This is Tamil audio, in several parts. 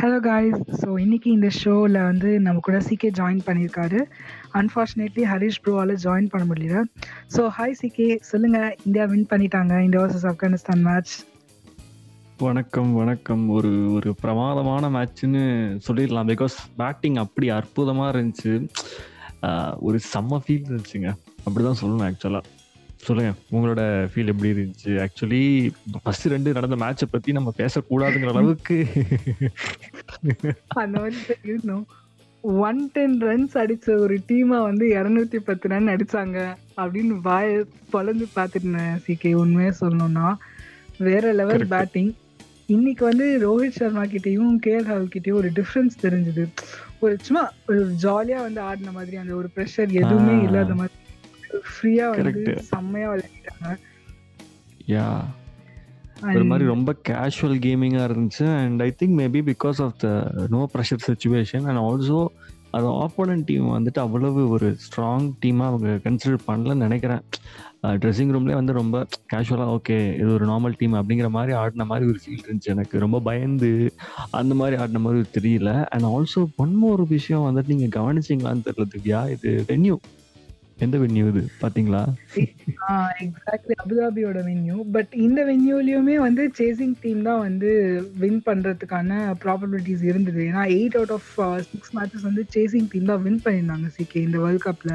ஹலோ காய்ஸ் ஸோ இன்றைக்கி இந்த ஷோவில் வந்து நம்ம கூட சிகே ஜாயின் பண்ணியிருக்காரு. அன்ஃபார்ச்சுனேட்லி ஹரிஷ் ப்ரோவால் ஜாயின் பண்ண முடியல. ஸோ ஹாய் சிகே சொல்லுங்கள் இந்தியா வின் பண்ணிட்டாங்க இந்தியா வர்சஸ் ஆப்கானிஸ்தான் மேட்ச் வணக்கம் வணக்கம். ஒரு ஒரு பிரமாதமான மேட்ச்னு சொல்லிடலாம். பிகாஸ் பேட்டிங் அப்படி அற்புதமாக இருந்துச்சு. ஒரு செம்ம ஃபீல் இருந்துச்சுங்க. அப்படி தான் சொல்லணும் ஆக்சுவலாக சொல்லுங்க உங்களோட ஃபீல் எப்படி இருந்துச்சு? ஆக்சுவலி ஃபர்ஸ்ட் ரெண்டு நடந்த மேட்சை பற்றி நம்ம பேசக்கூடாதுங்கிற அளவுக்கு. ஒன் டென் ரன்ஸ் அடிச்ச ஒரு டீமா வந்து இரநூத்தி பத்து ரன் அடிச்சாங்க அப்படின்னு வாய பொழந்து பார்த்துட்டேன் சிகே உண்மையே சொல்லணும்னா வேற லெவல். பேட்டிங் இன்னைக்கு வந்து ரோஹித் சர்மா கிட்டயும் கேஎல் ராகுல் கிட்டயும் ஒரு டிஃப்ரென்ஸ் தெரிஞ்சுது. ஒரு சும்மா ஒரு ஜாலியா வந்து ஆடின மாதிரி அந்த ஒரு ப்ரெஷர் எதுவுமே. இல்லாத மாதிரி ஃப்ரீயா வந்து. செம்மையா விளையாடிட்டாங்க யா ஒரு மாதிரி ரொம்ப கேஷுவல் கேமிங்காக இருந்துச்சு. And I think maybe because of the no pressure situation and also அது ஆப்போனன்ட் டீம் வந்துட்டு அவ்வளவு ஒரு ஸ்ட்ராங் டீமாக அவங்க கன்சிடர் பண்ணலன்னு நினைக்கிறேன். ட்ரெஸ்ஸிங் ரூம்லேயே வந்து ரொம்ப கேஷுவலாக ஓகே இது ஒரு நார்மல் டீம் அப்படிங்கிற மாதிரி ஆடின மாதிரி ஒரு ஃபீல் இருந்துச்சு எனக்கு. ரொம்ப பயந்து அந்த மாதிரி ஆடின மாதிரி தெரியல. அண்ட் ஆல்சோ ஒன் ஒரு விஷயம் வந்துட்டு நீங்கள் கவனிச்சிங்களான்னு தெரியல திவ்யா. இது வென்யூ எந்த வென்யூ இது? பார்த்தீங்களா எக்ஸாக்ட்லி அபுதாபியோட வென்யூ பட் இந்த வென்யூலயுமே வந்து சேசிங் டீம் தான் வந்து வின் பண்றதுக்கான ப்ராபபிலிட்டிஸ் இருந்தது. ஏன்னா eight out of six matches வந்து சேசிங் டீம் தான் வின் பண்ணியிருந்தாங்க சிகே இந்த வேர்ல்ட் கப்ல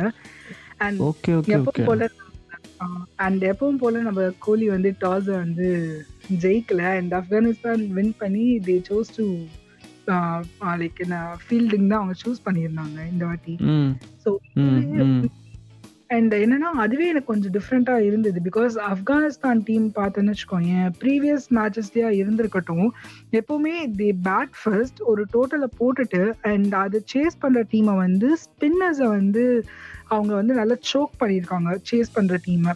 அண்ட் ஓகே ஓகே எப்பவும் போல அண்ட் எப்பவும் போல நம்ம கோலி வந்து டாஸ் வந்து ஜெயிக்கல. அண்ட் ஆப்கானிஸ்தான் வின் பண்ணி தே சோஸ் டு லைக் என்ன ஃபீல்டிங் தான் அவங்க சூஸ் பண்ணியிருந்தாங்க இந்த வாட்டி. ஸோ அண்ட் என்னன்னா அதுவே எனக்கு கொஞ்சம் டிஃப்ரெண்ட்டாக இருந்தது. பிகாஸ் ஆப்கானிஸ்தான் டீம் பார்த்தேன்னு வச்சுக்கோங்க ப்ரீவியஸ் மேட்சஸ்லேயே இருந்திருக்கட்டும் எப்போவுமே தி பேட் ஃபர்ஸ்ட் ஒரு டோட்டலை போட்டுட்டு அண்ட் அதை சேஸ் பண்ணுற டீமை வந்து ஸ்பின்னர்ஸை வந்து அவங்க வந்து நல்லா சோக் பண்ணியிருக்காங்க சேஸ் பண்ற டீமை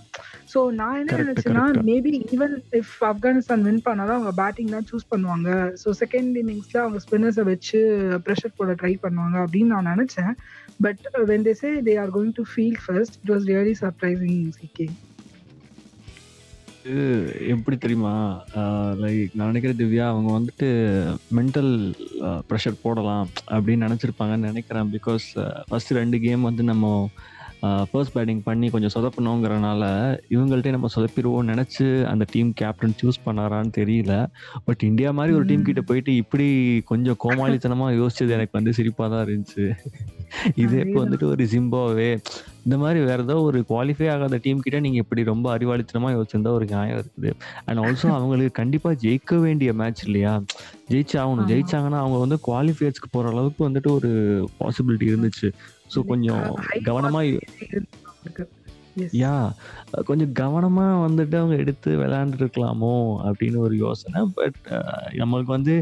ஸோ நான் என்ன நினைச்சேன்னா. Maybe even if Afghanistan win பண்ணாதான் அவங்க பேட்டிங் தான் சூஸ் பண்ணுவாங்க. ஸோ செகண்ட் இன்னிங்ஸ்ல அவங்க ஸ்பின்னர்ஸை வச்சு ப்ரெஷர் போட ட்ரை பண்ணுவாங்க அப்படின்னு நான் நினைச்சேன். But when they say they are going to field first it was really surprising CK இது எப்படி தெரியுமா? லைக் நான் நினைக்கிறேன் திவ்யா அவங்க வந்துட்டு மென்டல் ப்ரெஷர் போடலாம் அப்படின்னு நினச்சிருப்பாங்கன்னு நினைக்கிறேன் பிகாஸ் ஃபஸ்ட்டு ரெண்டு கேம் வந்து நம்ம ஃபர்ஸ்ட் பேட்டிங் பண்ணி கொஞ்சம் சொதப்பணுங்கிறனால இவங்கள்ட்டே நம்ம சொதப்பிடுவோம்னு நினச்சி அந்த டீம் கேப்டன் சூஸ் பண்ணாரான்னு தெரியல. பட் இந்தியா மாதிரி ஒரு டீம் கிட்ட போயிட்டு இப்படி கொஞ்சம் கோமாளித்தனமாக யோசிச்சது எனக்கு வந்து சிரிப்பாக தான் இருந்துச்சு. இதே இப்போ வந்துட்டு ஒரு ஜிம்பாவே இந்த மாதிரி வேற ஏதோ ஒரு குவாலிஃபை ஆகாத டீம் கிட்ட நீங்க இப்படி ரொம்ப அறிவாளித்தனமா யோசிச்சிருந்தா ஒரு நியாயம் இருக்குது. அண்ட் ஆல்சோ அவங்களுக்கு கண்டிப்பா ஜெயிக்க வேண்டிய மேட்ச் இல்லையா? ஜெயிச்சு ஆகணும் ஆமா. ஜெயிச்சாங்கன்னா அவங்க வந்து குவாலிஃபையர்ஸ்க்கு போற அளவுக்கு வந்துட்டு ஒரு பாசிபிலிட்டி இருந்துச்சு. ஸோ கொஞ்சம் கவனமா யா கொஞ்சம் கவனமா வந்துட்டு அவங்க எடுத்து விளையாண்டுருக்கலாமோ அப்படின்னு ஒரு யோசனை. பட் நம்மளுக்கு வந்து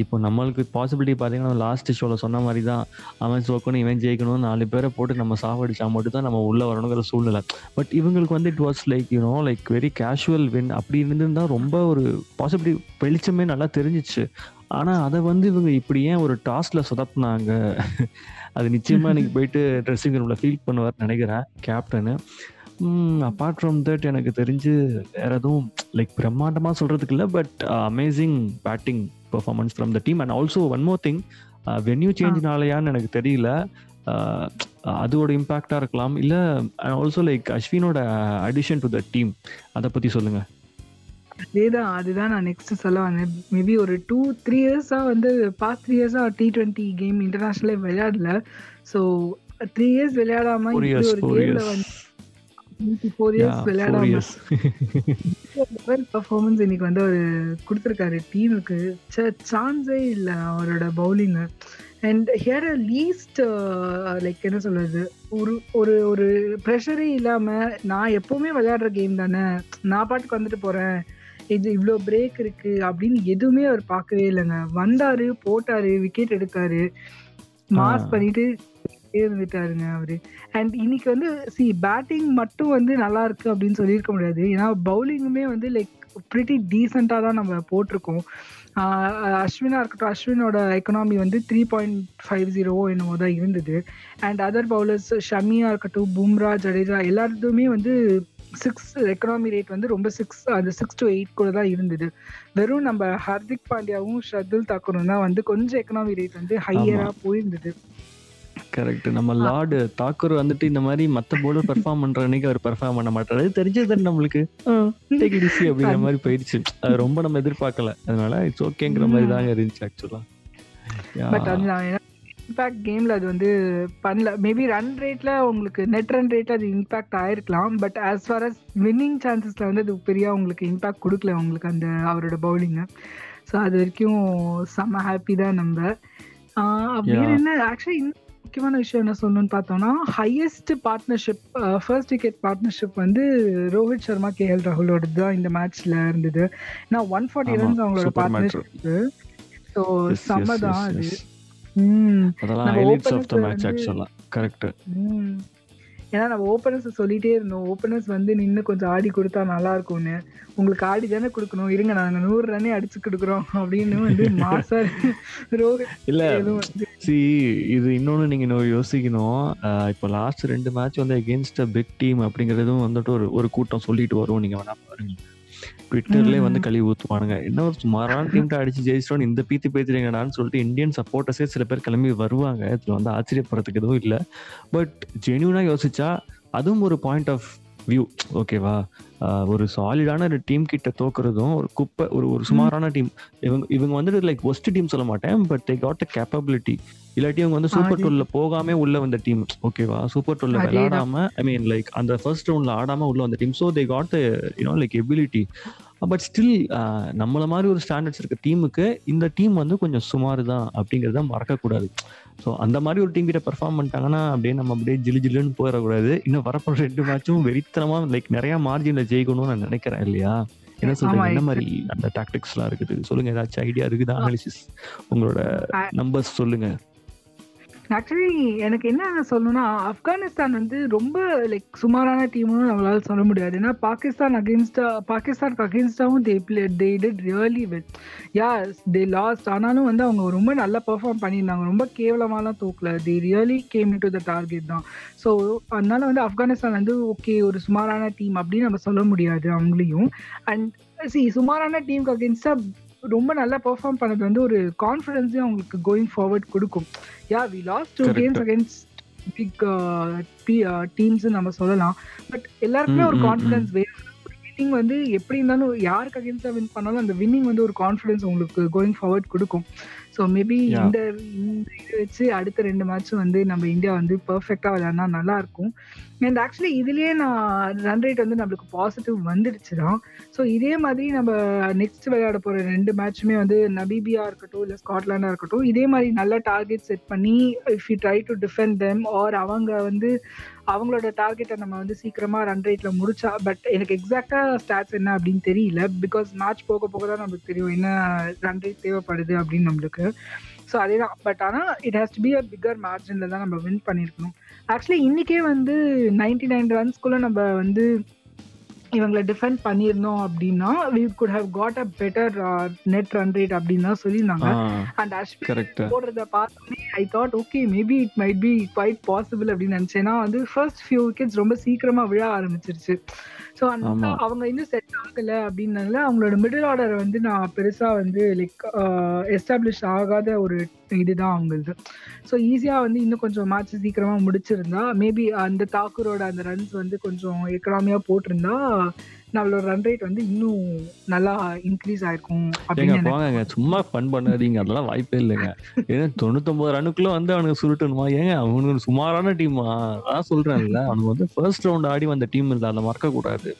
இப்போ நம்மளுக்கு பாசிபிலிட்டி பார்த்தீங்கன்னா லாஸ்ட் ஷோவில் சொன்ன மாதிரி தான் அவன் சோக்கணும் இவன் ஜெயிக்கணும் நாலு பேரை போட்டு நம்ம சாவடிச்சா மட்டும் தான் நம்ம உள்ள வரணுங்கிற சூழ்நிலை. பட் இவங்களுக்கு வந்து it was like you know like very casual win அப்படி இருந்திருந்தா ரொம்ப ஒரு பாசிபிலிட்டி வெளிச்சமே நல்லா தெரிஞ்சிச்சு. ஆனால் அதை வந்து இவங்க இப்படி ஏன் ஒரு டாஸ்ல சொதப்புனாங்க? அது நிச்சயமா இன்னைக்கு போயிட்டு ட்ரெஸ்ஸிங் ரூம்ல ஃபீல் பண்ணுவார் நினைக்கிறேன் கேப்டனு அப்பார்ட் ஃப்ரம் தட் எனக்கு தெரிஞ்சு வேற எதுவும் லைக் பிரம்மாண்டமா சொல்றதுக்கு இல்லை but amazing batting performance from the team and also one more thing venue சேஞ்ச்னாலயான்னு எனக்கு தெரியல. அஹ், அதோட இம்பாக்டா இருக்கலாம். இல்ல ஆல்சோ லைக் அஸ்வினோட அடிஷன் டு த டீம் அதை பத்தி சொல்லுங்க. அதேதான் அதுதான் நான் நெக்ஸ்ட் சொல்ல வந்தேன். மேபி ஒரு டூ த்ரீ இயர்ஸா வந்து பாஸ்ட் த்ரீ இயர்ஸா டி டுவெண்ட்டி கேம் இன்டர்நேஷனலே விளையாடல. ஸோ த்ரீ இயர்ஸ் விளையாடாம ஒரு கேம்ல வந்து ஃபோர் இயர்ஸ் விளையாடாம. இயர்ஸ் பர்ஃபார்மன்ஸ் இன்னைக்கு வந்து அவர் கொடுத்துருக்காரு டீமுக்கு. சான்ஸே இல்லை அவரோட bowling and here least like என்ன சொல்றது? ஒரு ஒரு ஒரு ப்ரெஷரே இல்லாம நான் எப்பவுமே விளையாடுற கேம் தானே. நான் பாட்டுக்கு வந்துட்டு போறேன். இது இவ்வளோ பிரேக் இருக்கு அப்படின்னு எதுவுமே அவர் பார்க்கவே இல்லைங்க. வந்தாரு போட்டாரு விக்கெட் எடுத்தாரு. மாஸ். பண்ணிட்டு இருந்துட்டாருங்க அவரு. அண்ட் இன்னைக்கு வந்து சி பேட்டிங் மட்டும் வந்து நல்லா இருக்கு அப்படின்னு சொல்லியிருக்க முடியாது. ஏன்னா பவுலிங்குமே வந்து லைக் ப்ரிட்டி டீசெண்டாக தான் நம்ம போட்டிருக்கோம். ஆஹ் அஸ்வினா இருக்கட்டும் அஸ்வினோட எக்கனாமி வந்து த்ரீ பாயிண்ட் ஃபைவ் ஜீரோவோ என்னமோ தான் இருந்தது. அண்ட் அதர் பவுலர்ஸ் ஷமியா இருக்கட்டும் பும்ரா ஜடேஜா எல்லாருமே வந்து சிக்ஸ் எக்கனாமி ரேட் வந்து ரொம்ப சிக்ஸ் அது சிக்ஸ் டு எயிட் கூட தான் இருந்தது. வெறும் நம்ம ஹர்திக் பாண்டியாவும் ஷர்துல் தாக்கூரும் தான் வந்து கொஞ்சம் எக்கனாமி ரேட் வந்து ஹையரா போயிருந்தது. கரெக்ட் நம்ம லார்டு தாக்கூர் வந்துட்டு இந்த மாதிரி மத்த போலர் பெர்ஃபார்ம் பண்ற அன்னைக்கு அவர் பெர்ஃபார்ம் பண்ண மாட்டாரு. அது தெரிஞ்சது நம்மளுக்கு? டேக் ஈஸி அப்படிங்கிற மாதிரி போயிடுச்சு. அது ரொம்ப நம்ம எதிர்பார்க்கல. அதனால இட்ஸ் ஓகேங்கிற மாதிரி தாங்க இருந்துச்சு ஆக்சுவலா பட் அதுதான் இம்பாக்ட் கேம்ல அது வந்து பண்ணல. மேபி ரன் ரேட்ல உங்களுக்கு நெட் ரன் ரேட்ல அது impact ஆயிருக்கலாம். But as far as winning சான்சஸ்ல வந்து அது பெரிய உங்களுக்கு இம்பாக்ட் கொடுக்கல உங்களுக்கு அந்த அவரோட பவுலிங்கை ஸோ அது வரைக்கும் செம்ம ஹாப்பி தான் நம்ம. வேற என்ன ஆக்சுவலி முக்கியமான விஷயம் என்ன சொல்லணும்னு பார்த்தோம்னா highest partnership first wicket partnership வந்து ரோஹித் சர்மா கே எல் ராகுலோட தான் இந்த மேட்ச்ல இருந்தது. நான் ஒன் ஃபார்ட்டி ரன்ஸ் அவங்களோட பார்ட்னர்ஷிப் ஸோ செம்ம தான் அது. அதெல்லாம் ஹைலைட்ஸ் ஆஃப் தி மேட்ச் ஆக்சுவலா கரெக்ட் ஏன்னா நம்ம ஓப்பனர்ஸ் சொல்லிட்டே இருந்தோம். ஓப்பனர்ஸ் வந்து நின்று கொஞ்சம் ஆடி கொடுத்தா நல்லா இருக்கும்னு உங்களுக்கு ஆடி தானே கொடுக்கணும். இருங்க நாங்க நூறு ரன்னே அடிச்சு கொடுக்குறோம் அப்படின்னு வந்து மாசா ரோஹித் இல்ல. சி இது இன்னொன்னு நீங்க இன்னொரு யோசிக்கணும். இப்போ லாஸ்ட் ரெண்டு மேட்ச் வந்து அகேன்ஸ்ட் பிக் டீம் அப்படிங்கறதும் வந்துட்டு ஒரு ஒரு கூட்டம் சொல்லிட்டு வரும் நீங்க வேணா பாருங்க. ட்விட்டர்லயே வந்து கழுவி ஊத்துவானுங்க என்ன ஒரு சுமாரான டீம்ட்ட அடிச்சு ஜெயிச்சிட்டோம் இந்த பீத்தி பேத்துறீங்கடான்னு சொல்லிட்டு இந்தியன் சப்போர்ட்டர்ஸே சில பேர் கிளம்பி வருவாங்க. இதுல வந்து ஆச்சரியப்படுறதுக்கு எதுவும் இல்லை. பட் ஜென்யூனா யோசிச்சா அதுவும் ஒரு பாயிண்ட் ஆஃப் வியூ ஓகேவா ஒரு சாலிடான ஒரு டீம் கிட்ட தோக்குறதும் ஒரு குப்பை ஒரு ஒரு சுமாரான டீம் இவங்க இவங்க வந்துட்டு லைக் ஒஸ்ட் டீம் சொல்ல மாட்டேன். But they got a capability இல்லாட்டி அவங்க வந்து சூப்பர் டூல்ல போகாம உள்ள வந்த டீம் ஓகேவா சூப்பர் டூல்ல விளையாடாம ஐ மீன் லைக் அந்த ஃபர்ஸ்ட் ரவுண்ட்ல ஆடாம உள்ள வந்த team so they got you know like ability but still நம்மள மாதிரி ஒரு ஸ்டாண்டர்ட்ஸ் இருக்க டீமுக்கு இந்த டீம் வந்து கொஞ்சம் சுமார் தான் அப்படிங்கிறத மறக்கக்கூடாது. ஸோ அந்த மாதிரி ஒரு டீம் கிட்ட பெர்ஃபார்ம் பண்ணிட்டாங்கன்னா அப்படியே நம்ம அப்படியே ஜிலு ஜில்லுன்னு போயிடக்கூடாது. இன்னும் வரப்போற ரெண்டு மேட்சும் வெறித்தனமா லைக் நிறைய மார்ஜின்ல ஜெயிக்கணும்னு நான் நினைக்கிறேன் இல்லையா? என்ன சொல்றீங்க? என்ன மாதிரி அந்த டாக்டிக்ஸ் எல்லாம் இருக்குது? சொல்லுங்க ஏதாச்சும் ஐடியா இருக்குதா? அனாலிசிஸ் உங்களோட நம்பர்ஸ் சொல்லுங்க. ஆக்சுவலி எனக்கு என்ன சொல்லணும்னா ஆப்கானிஸ்தான் வந்து ரொம்ப லைக் சுமாரான டீம்னு நம்மளால சொல்ல முடியாது. ஏன்னா பாகிஸ்தான் அகேன்ஸ்டா பாகிஸ்தானுக்கு அகேன்ஸ்டாவும் they play they did really well yeah they lost ஆனாலும் வந்து அவங்க ரொம்ப நல்லா பெர்ஃபார்ம் பண்ணியிருந்தாங்க. ரொம்ப கேவலமாலாம் தூக்கல. They really came to the target தான். ஸோ அதனால வந்து ஆப்கானிஸ்தான் வந்து ஓகே ஒரு சுமாரான டீம் அப்படின்னு நம்ம சொல்ல முடியாது அவங்களையும். அண்ட் சி சுமாரான டீமுக்கு அகேன்ஸ்டாக ரொம்ப நல்லா பெர்ஃபார்ம் பண்ணது வந்து ஒரு கான்ஃபிடன்ஸையும் அவங்களுக்கு கோயிங் ஃபார்வர்ட் கொடுக்கும். Yeah we lost two games against big teams நம்ம சொல்லலாம். பட் எல்லாருக்குமே ஒரு கான்ஃபிடன்ஸ் வேணும். வின்னிங் வந்து எப்படி இருந்தாலும் யாருக்கு அகேன்ஸ்டா வின் பண்ணாலும் அந்த வின்னிங் வந்து ஒரு கான்ஃபிடன்ஸ் உங்களுக்கு கோயிங் ஃபார்வர்ட் கொடுக்கும். ஸோ மேபி இந்த இந்த இது வச்சு அடுத்த ரெண்டு மேட்சும் வந்து நம்ம இந்தியா வந்து பர்ஃபெக்டா விளையாடினா நல்லா இருக்கும். அண்ட் ஆக்சுவலி இதுலயே நான் ரன் ரேட் வந்து நம்மளுக்கு பாசிட்டிவ் வந்துடுச்சு தான் ஸோ இதே மாதிரி நம்ம நெக்ஸ்ட் விளையாட போகிற ரெண்டு மேட்சுமே வந்து நபீபியா இருக்கட்டும் இல்லை ஸ்காட்லாண்டா இருக்கட்டும் இதே மாதிரி நல்ல டார்கெட் செட் பண்ணி if you try to defend them or அவங்க வந்து அவங்களோட டார்கெட்டை நம்ம வந்து சீக்கிரமா ரன் ரேட்ல முடிச்சா பட் எனக்கு எக்ஸாக்டா ஸ்டாட்ஸ் என்ன அப்படின்னு தெரியல பிகாஸ் மேட்ச் போக போக தான் நம்மளுக்கு தெரியும் என்ன ரன் ரேட் தேவைப்படுது அப்படின்னு நம்மளுக்கு. ஸோ அதே தான் பட் ஆனால் it has to be a bigger மார்ஜினில் தான் நம்ம வின் பண்ணியிருக்கணும். ஆக்சுவலி இன்னைக்கே வந்து நைன்டி நைன் ரன்ஸ்குள்ள நம்ம வந்து இவங்களை டிஃபெண்ட் பண்ணியிருந்தோம் அப்படின்னா we could have got a better net run rate அப்படின்னு தான் சொல்லியிருந்தாங்க. அண்ட் அஸ்வின் போடுறத பார்த்தோன்னே I thought okay maybe it might be quite possible அப்படின்னு நினைச்சேன்னா வந்து ஃபர்ஸ்ட் ஃபியூ விக்கெட்ஸ் ரொம்ப சீக்கிரமா விழ ஆரம்பிச்சிருச்சு. ஸோ அந்த அவங்க இன்னும் செட் ஆகல அப்படின்னால அவங்களோட மிடில் ஆர்டரை வந்து நான் பெருசா வந்து லைக் எஸ்டாப்ளிஷ் ஆகாத ஒரு இதுதான் அவங்களது. ஸோ ஈஸியாக வந்து இன்னும் கொஞ்சம் மேட்ச் சீக்கிரமா முடிச்சிருந்தா மேபி அந்த தாக்கூரோட அந்த ரன்ஸ் வந்து கொஞ்சம் எக்கனாமியா போட்டிருந்தா நம்மளோட ரன் ரேட் வந்து இன்னும் நல்லா இன்க்ரீஸ் ஆயிருக்கும் ஏங்க போங்க சும்மா ஃபன் பண்ணாதீங்க. அதெல்லாம் வாய்ப்பே இல்லைங்க. ஏன்னா தொண்ணூத்தொன்பது ரனுக்குள்ள வந்து அவனுக்கு சுருட்டணுமா? ஏங்க அவனுக்கு சுமாரான டீமா அதான் சொல்றேன்ல. அவனுக்கு வந்து ஃபர்ஸ்ட் ரவுண்ட் ஆடி வந்த டீம் இல்லை அதை மறக்க கூடாது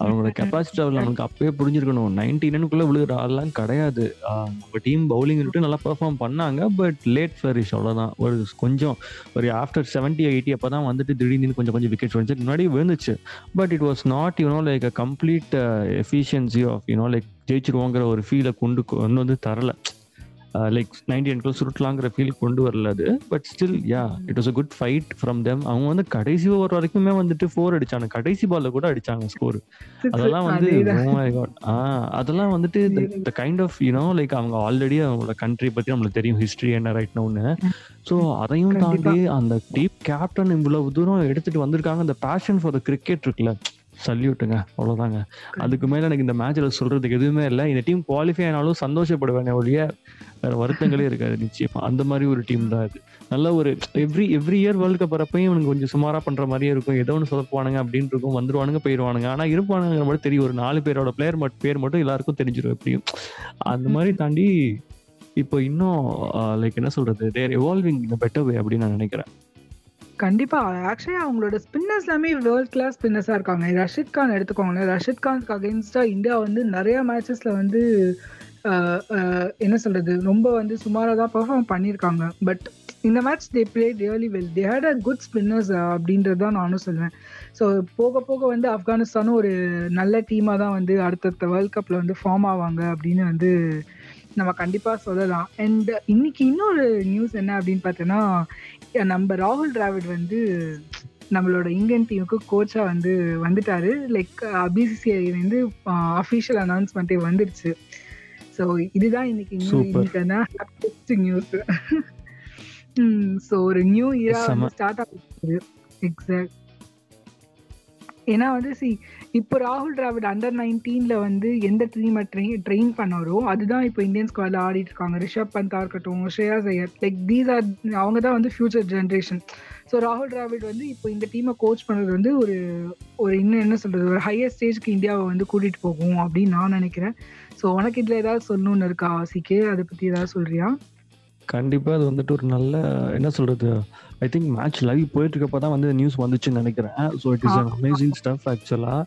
அவனோட கெப்பாசிட்டி லெவல் நமக்கு அப்பவே புரிஞ்சிருக்கணும். நைன்டி நைனுக்குள்ள விழுகிற? ஆள்லாம் கிடையாது. நம்ம டீம் பவுலிங் நல்லா பெர்ஃபார்ம் பண்ணாங்க. பட் லேட் ஃபிளரிஷ் அவ்வளோதான் ஒரு கொஞ்சம் ஒரு ஆஃப்டர் செவன்டி எயிட்டி அப்போ தான் வந்துட்டு திடீர்னு கொஞ்சம் கொஞ்சம் விக்கெட் வந்துச்சு. முன்னாடி விழுந்துச்சு. But it was not you know like complete efficiency of you know like ஜெயிச்சிருவோங்கிற ஒரு ஃபீலை கொண்டு கொண்டு வந்து தரல. லைக் நைன்டி என்கில் சுருட்டலாங்கிற ஃபீல் கொண்டு வரல அது. But still yeah it was a good fight from them அவங்க வந்து கடைசி ஓவர் வரைக்குமே வந்துட்டு ஃபோர் அடிச்சாங்க. கடைசி பால்ல கூட அடிச்சாங்க ஸ்கோர் அதெல்லாம் வந்து ஆஹ் அதெல்லாம் வந்துட்டு the kind of you know like அவங்க ஆல்ரெடி அவங்களோட கண்ட்ரி பத்தி நம்மளுக்கு தெரியும். ஹிஸ்டரி என்ன ரைட்னு ஒன்று ஸோ அதையும் தாண்டி அந்த டீப் கேப்டன் இவ்வளவு தூரம் எடுத்துட்டு வந்திருக்காங்க. அந்த பேஷன் ஃபார் த கிரிக்கெட் இருக்குல்ல. சல்யூட்டுங்க அவ்வளோதாங்க அதுக்கு மேலே எனக்கு இந்த மேட்ச்சில் சொல்கிறதுக்கு எதுவுமே இல்லை. இந்த டீம் குவாலிஃபை ஆனாலும் சந்தோஷப்படுவேன் ஒழிய வேறு வருத்தங்களே இருக்காது நிச்சயமா. அந்த மாதிரி ஒரு டீம் தான் இது. நல்ல ஒரு every every year world cup வரப்பையும் இவனுக்கு கொஞ்சம் சுமாராக பண்ணுற மாதிரியே இருக்கும். ஏதோ ஒன்று சொதப்புவானுங்க அப்படின்னு இருக்கும். வந்துருவானுங்க போயிடுவானுங்க ஆனால் இருப்பானுங்கிற மட்டும் தெரியும். ஒரு நாலு பேரோட பிளேயர் மட்டும் பேர் மட்டும் எல்லாருக்கும் தெரிஞ்சிடும் எப்படியும். அந்த மாதிரி தாண்டி இப்போ இன்னும் லைக் என்ன சொல்றது? தேர் எவால்விங் இந்த பெட்டர் வே அப்படின்னு நான் நினைக்கிறேன். கண்டிப்பா. ஆக்சுவலி அவங்களோட ஸ்பின்னர்ஸ் எல்லாமே வேர்ல்ட் கிளாஸ் ஸ்பின்னர்ஸா இருக்காங்க. ரஷித் கான் எடுத்துக்கோங்களேன். ரஷித் கான்க்கு அகேன்ஸ்டா இந்தியா வந்து நிறைய மேட்சஸ்ல வந்து என்ன சொல்றது? ரொம்ப வந்து சுமாராக தான் பெர்ஃபார்ம் பண்ணியிருக்காங்க. பட் இந்த match they play really well they had a good spinners அப்படின்றது தான் நானும் சொல்லுவேன். ஸோ போக போக வந்து ஆப்கானிஸ்தானும் ஒரு நல்ல டீமாக தான் வந்து அடுத்தடுத்த வேர்ல்ட் கப்பில் வந்து ஃபார்ம் ஆவாங்க அப்படின்னு வந்து நம்ம கண்டிப்பாக சொல்லலாம். அண்ட் இன்னைக்கு இன்னொரு நியூஸ் என்ன அப்படின்னு பார்த்தோன்னா நம்ம ராகுல் டிராவிட் வந்து நம்மளோட இந்தியன் டீமுக்கு கோச்சா வந்து வந்துட்டாரு. லைக் பிசிசிஐ வந்து அஃபிஷியல் அனௌன்ஸ்மெண்ட்டே வந்துருச்சு. ஸோ இதுதான் இன்னைக்கு Super. இன்னைக்கு நியூஸ் ஸோ ஒரு நியூ இயரா ஸ்டார்ட் ஆகுது. எக்ஸாக்ட் ஏன்னா வந்து சி இப்போ ராகுல் டிராவிட் அண்டர் நைன்டீன்ல வந்து எந்த டீமை ட்ரெயின் ட்ரெயின் பண்ணாரோ அதுதான் இப்போ இந்தியன் ஸ்குவாட்ல ஆடிட்டு இருக்காங்க. ரிஷப் பந்தா இருக்கட்டும் Shreyas Iyer like these are அவங்க தான் வந்து ஃபியூச்சர் ஜென்ரேஷன் ஸோ ராகுல் டிராவிட் வந்து இப்போ இந்த டீமை கோச் பண்ணுறது வந்து ஒரு ஒரு இன்னும் என்ன சொல்றது ஒரு ஹையர் ஸ்டேஜ்க்கு இந்தியாவை வந்து கூட்டிட்டு போகும் அப்படின்னு நான் நினைக்கிறேன். ஸோ உனக்கு இதில் ஏதாவது சொல்லணும்னு இருக்கா ஆசிக்கு? அதை பற்றி ஏதாவது சொல்றியா? கண்டிப்பாக அது வந்துட்டு ஒரு நல்ல என்ன சொல்றது ஐ திங்க் மேட்ச் லைவ் போயிட்டு இருக்கப்போ தான் வந்து நியூஸ் வந்துச்சுன்னு நினைக்கிறேன் so it is. An amazing stuff ஆக்சுவலாக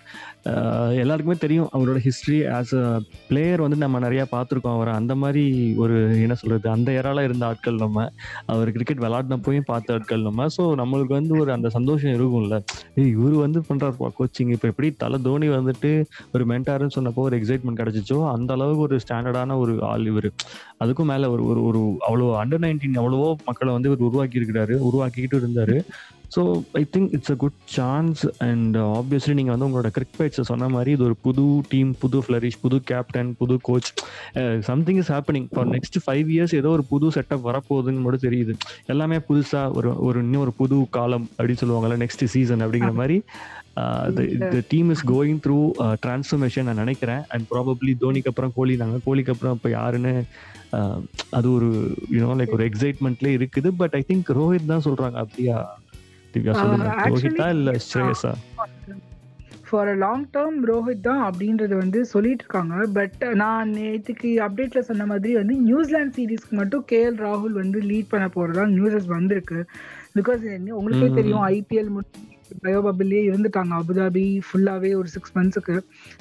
எல்லாருக்குமே தெரியும் அவரோட ஹிஸ்ட்ரி ஆஸ் அ பிளேயர் வந்து நம்ம நிறையா பார்த்துருக்கோம். அவரை அந்த மாதிரி ஒரு என்ன சொல்கிறது அந்த ஏரால இருந்த ஆட்கள் நம்ம அவர் கிரிக்கெட் விளாடினப்போயும் பார்த்த ஆட்கள் நம்ம. ஸோ நம்மளுக்கு வந்து ஒரு அந்த சந்தோஷம் இருக்கும்ல. இவர் வந்து பண்ணுறாருப்பா கோச்சிங் இப்போ எப்படி தலை தோனி வந்துட்டு ஒரு மென்டாருன்னு சொன்னப்போ ஒரு எக்ஸைட்மெண்ட் கிடச்சிச்சோ அந்த அளவுக்கு ஒரு ஸ்டாண்டர்டான ஒரு ஆள் இவர். அதுக்கும் மேலே ஒரு ஒரு ஒரு அவ்வளோ அண்டர் நைன்டீன் எவ்வளவோ மக்களை வந்து இவர் உருவாக்கி இருக்கிறாரு உருவாக்கிக்கிட்டு இருந்தார். So I think it's a good chance and obviously நீங்கள் வந்து உங்களோட கிரிக்கெட்ஸை சொன்ன மாதிரி இது ஒரு புது டீம் புது ஃப்ளரிஷ் புது கேப்டன் புது coach something is happening for next five years ஏதோ ஒரு புது செட்டப் வரப்போகுதுன்னு மட்டும் தெரியுது. எல்லாமே புதுசாக ஒரு ஒரு இன்னும் ஒரு புது காலம் அப்படின்னு சொல்லுவாங்கல்ல நெக்ஸ்ட் சீசன் அப்படிங்கிற மாதிரி. The team is going through transformation நான் நினைக்கிறேன். அண்ட் ப்ராபப்ளி தோனிக்கு அப்புறம் கோலி நாங்கள் கோலிக்கு அப்புறம் இப்போ யாருன்னு uh, அது ஒரு யூனோ லைக் ஒரு எக்ஸைட்மெண்ட்லேயே இருக்குது. பட் ஐ திங்க் ரோஹித் தான் சொல்றாங்க அப்படியா? திவ்யா சொல்லுங்க. இல்ல ஸ்ரேயஸா? For a long term Rohit தான் அப்படின்றது வந்து சொல்லிட்டு இருக்காங்க. பட் நான் நேற்றுக்கு அப்டேட்ல சொன்ன மாதிரி வந்து நியூசிலாந்து சீரீஸ்க்கு மட்டும் கேஎல் ராகுல் வந்து லீட் பண்ண போறதா நியூஸஸ் வந்திருக்கு. பிகாஸ் உங்களுக்கே. தெரியும் ஐபிஎல் பயோபபிள்லேயே இருந்துட்டாங்க அபுதாபி ஃபுல்லாவே ஒரு சிக்ஸ் மந்த்ஸுக்கு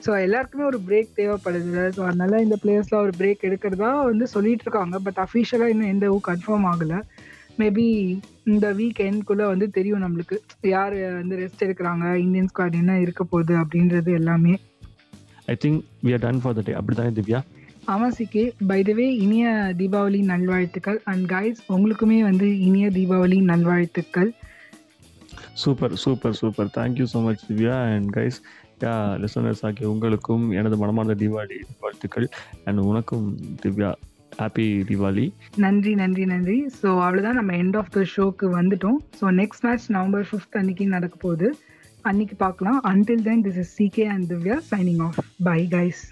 ஸோ எல்லாருக்குமே ஒரு பிரேக் தேவைப்படுது ஸோ அதனால இந்த பிளேயர்ஸ்லாம் ஒரு பிரேக் எடுக்கிறதா வந்து சொல்லிட்டு இருக்காங்க. பட் அஃபிஷியலாக இன்னும் எந்த கன்ஃபார்ம் ஆகலை. மேபி இந்த வீக் எண்ட்குள்ள வந்து தெரியும் நம்மளுக்கு. யார் வந்து ரெஸ்ட் எடுக்கிறாங்க? இந்தியன் ஸ்குவாட் என்ன இருக்க போகுது அப்படின்றது எல்லாமே. I think we are done for the day அப்படிதானே திவ்யா? ஆமாசிக்கு பைதவே இனிய தீபாவளி நல்வாழ்த்துக்கள். அண்ட் கைஸ் உங்களுக்குமே வந்து இனிய தீபாவளி நல்வாழ்த்துக்கள். Super super super thank you so much Divya. And guys yeah listeners ஆகிய உங்களுக்கும் எனது மனமார்ந்த தீபாவளி வாழ்த்துக்கள் அண்ட் உனக்கும் திவ்யா ஹாப்பி தீபாவளி நன்றி நன்றி நன்றி. ஸோ அவ்வளோதான் நம்ம எண்ட் ஆஃப் த ஷோக்கு வந்துட்டோம். So next match November fifth அன்னைக்கு நடக்க போகுது. அன்னைக்கு பார்க்கலாம். Until then this is CK and Divya signing off bye guys